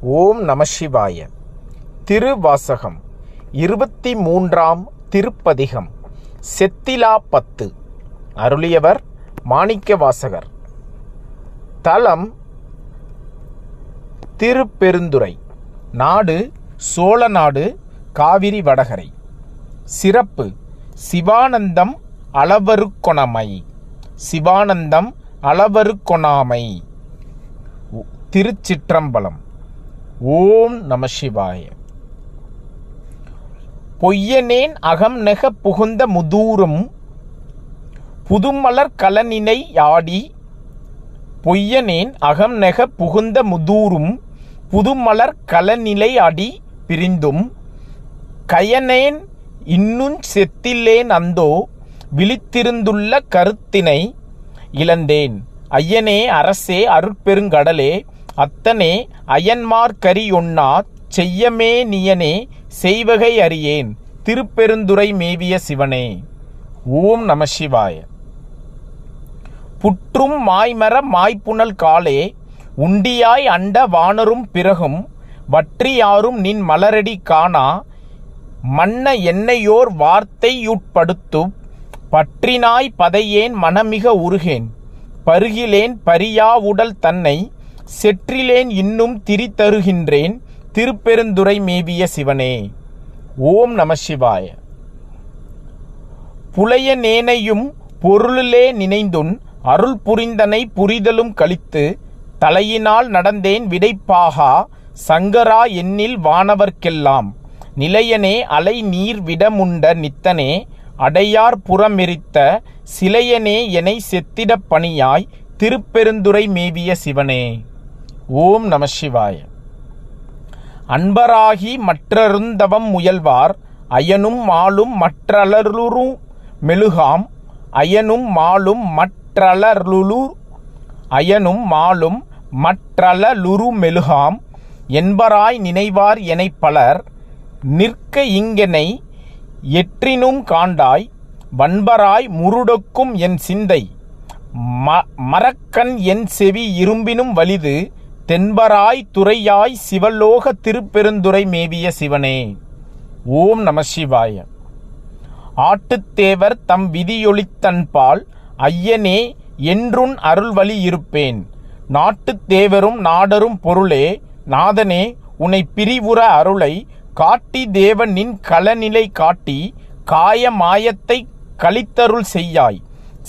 ஓம் நமசிவாய திருவாசகம் இருபத்தி மூன்றாம் திருப்பதிகம் செத்திலா பத்து. அருளியவர் மாணிக்க வாசகர் தலம் திருப்பெருந்துறை. நாடு சோழ நாடு காவிரி வடகரை. சிறப்பு சிவானந்தம் அளவருக்கொணமை. சிவானந்தம் அளவருக்கொணாமை. திருச்சிற்றம்பலம். ஓம் நம சிவாய. பொய்யனேன் அகம் நெக புகுந்த முதூரும் புதுமலர் கலனினை யாடி பொய்யனேன் அகம் நெக புகுந்த முதூரும் புதுமலர் கலநிலை அடி பிரிந்தும் கயனேன் இன்னும் செத்தில்லேன் அந்தோ விழித்திருந்துள்ள கருத்தினை இழந்தேன். ஐயனே அரசே அருட்பெருங்கடலே அத்தனே அயன்மார்கரியொன்னா செய்யமே நியனே செய்வகை அறியேன் திருப்பெருந்துரை மேவிய சிவனே. ஓம் நம சிவாய. புற்றும் மாய்மர மாய்ப்புணல் காலே உண்டியாய் அண்ட வானரும் பிறகும் வற்றியாரும் நின் மலரடி காணா மன்ன என்னையோர் வார்த்தையுட்படுத்து பற்றினாய் பதையேன் மனமிக உருகேன் பருகிலேன் பரியா உடல் தன்னை செற்றிலேன் இன்னும் திரித்தருகின்றேன் திருப்பெருந்துரை மேவிய சிவனே. ஓம் நம சிவாய. புலைய நேனையும் பொருளிலே நினைந்துன் அருள் புரிந்தனை புரிதலும் கழித்து தலையினால் நடந்தேன் விடைப்பாகா சங்கரா எண்ணில் வானவர்க்கெல்லாம். நிலையனே அலை நீர் விடமுண்ட நித்தனே அடையார் புறமெரித்த சிலையனே எனை செத்திடப் பணியாய் திருப்பெருந்துரை மேவிய சிவனே. ஓம் நம சிவாய. அன்பராகி மற்றருந்தவம் முயல்வார் அயனும் மாலும் மற்றலருரு மெழுகாம் அயனும் மாலும் மற்றலருளு அயனும் மாலும் மற்றலலுரு மெழுகாம். என்பராய் நினைவார் எனை பலர் நிற்க இங்கெனை எற்றினும் காண்டாய் வன்பராய் முருடக்கும் என் சிந்தை ம மரக்கண் என் செவி இரும்பினும் வலிது தென்பராய் துறையாய் சிவலோக திருப்பெருந்துரை மேவிய சிவனே. ஓம் நம சிவாய. ஆட்டுத்தேவர் தம் விதியொளித்தன்பால் ஐயனே என்றுன் அருள்வழி இருப்பேன். நாட்டுத் தேவரும் நாடரும் பொருளே நாதனே உனை பிரிவுற அருளை காட்டி தேவனின் களநிலை காட்டி காய மாயத்தை கழித்தருள் செய்யாய்.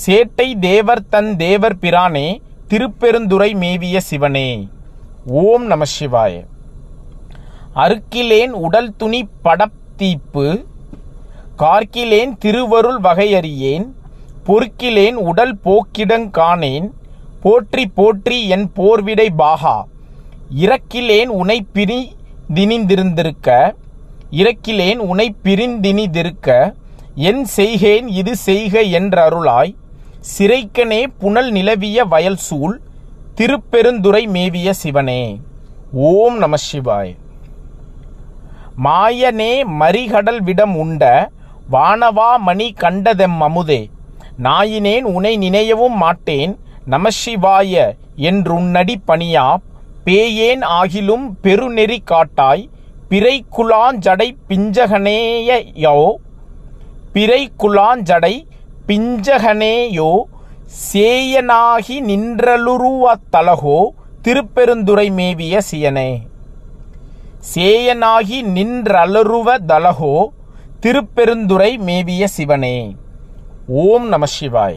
சேட்டை தேவர் தன் தேவர் பிரானே திருப்பெருந்துரை மேவிய சிவனே. ஓம் நம சிவாய. அருக்கிலேன் உடல் துணி படத்தீப்பு கார்க்கிலேன் திருவருள் வகையறியேன் பொறுக்கிலேன் உடல் போக்கிடங் காணேன் போற்றி போற்றி என் போர்விடை பாகா. இறக்கிலேன் உனை பிரி திணிந்திருந்திருக்க இறக்கிலேன் உனை பிரிந்தினிதிருக்க என் செய்கேன் இது செய்க என்றருளாய். சிறைக்கனே புனல் நிலவிய வயல் சூழ் திருப்பெருந்துரை மேவிய சிவனே ஓம் நம சிவாய். மாயனே மறிகடல் விடம் உண்ட வானவா மணி கண்டதெம் அமுதே நாயினேன் உனை நினையவும் மாட்டேன் நமசிவாய என்றுன்னடி பணியா பேயேன் ஆகிலும் பெருநெறி காட்டாய் பிறை குலாஞ்சடை பிஞ்சகனேயோ பிறை குலாஞ்சடை பிஞ்சகனேயோ சேயனாகி நின்றலுருவத்தலகோ திருப்பெருந்துரை மேவிய சியனே. சேயனாகி நின்றலருவ தலகோ திருப்பெருந்துரை மேவிய சிவனே. ஓம் நம சிவாய.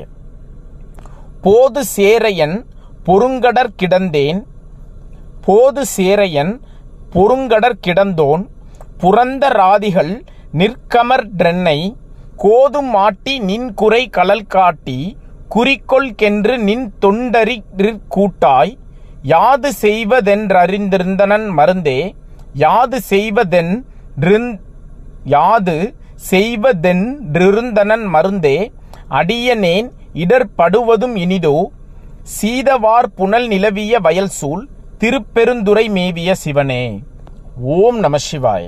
போது சேரையன் பொருங்கடற் கிடந்தேன் போது சேரையன் பொருங்கடற் கிடந்தோன் புரந்த ராதிகள் நிற்கமர்ன்றென்னை கோதும் மாட்டி நின் குறை கலல் காட்டி குறிக்கொள்கென்று நின் தொண்டரிற்கூட்டாய் யாது செய்வதென்றறிந்திருந்தனன் மருந்தே யாது செய்வதென் யாது செய்வதென்றிருந்தனன் மருந்தே அடியனேன் இடர்படுவதும் இனிதோ சீதவார் புனல் நிலவிய வயல் சூழ் திருப்பெருந்துரை மேவிய சிவனே. ஓம் நம சிவாய.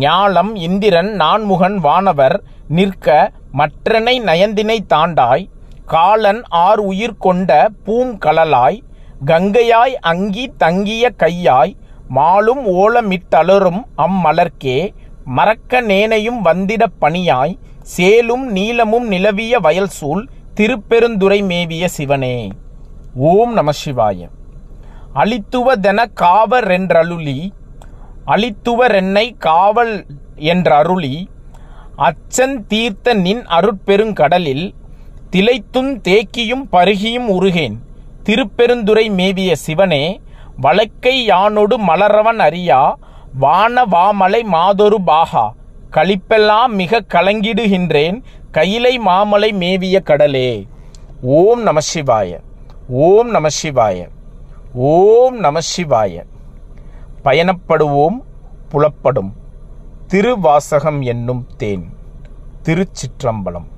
ஞாலம் இந்திரன் நான்முகன் வானவர் நிற்க மற்றனை நயந்தினை தாண்டாய் காலன் ஆர் உயிர் கொண்ட பூங்கழலாய் கங்கையாய் அங்கி தங்கிய கையாய் மாலும் ஓலமிட்டலரும் அம்மலர்க்கே மறக்க நேனையும் வந்திடப் பணியாய் சேலும் நீலமும் நிலவிய வயல்சூழ் திருப்பெருந்துறை மேவிய சிவனே. ஓம் நம சிவாய. அளித்துவதென காவரென்றருளி அளித்துவரென்னை காவல் என்றருளி அச்சன் தீர்த்த நின் அருட்பெருங்கடலில் திளைத்தும் தேக்கியும் பருகியும் உருகேன். திருப்பெருந்துறை மேவிய சிவனே வழக்கை யானொடு மலரவன் அறியா வான வாமலை மாதொரு பாகா. களிப்பெல்லாம் மிக கலங்கிடுகின்றேன் கையிலை மாமலை மேவிய கடலே. ஓம் நம சிவாய ஓம் நம சிவாய ஓம் நம சிவாய. பயணப்படுவோம் புலப்படும். திருவாசகம் என்னும் தேன். திருச்சிற்றம்பலம்.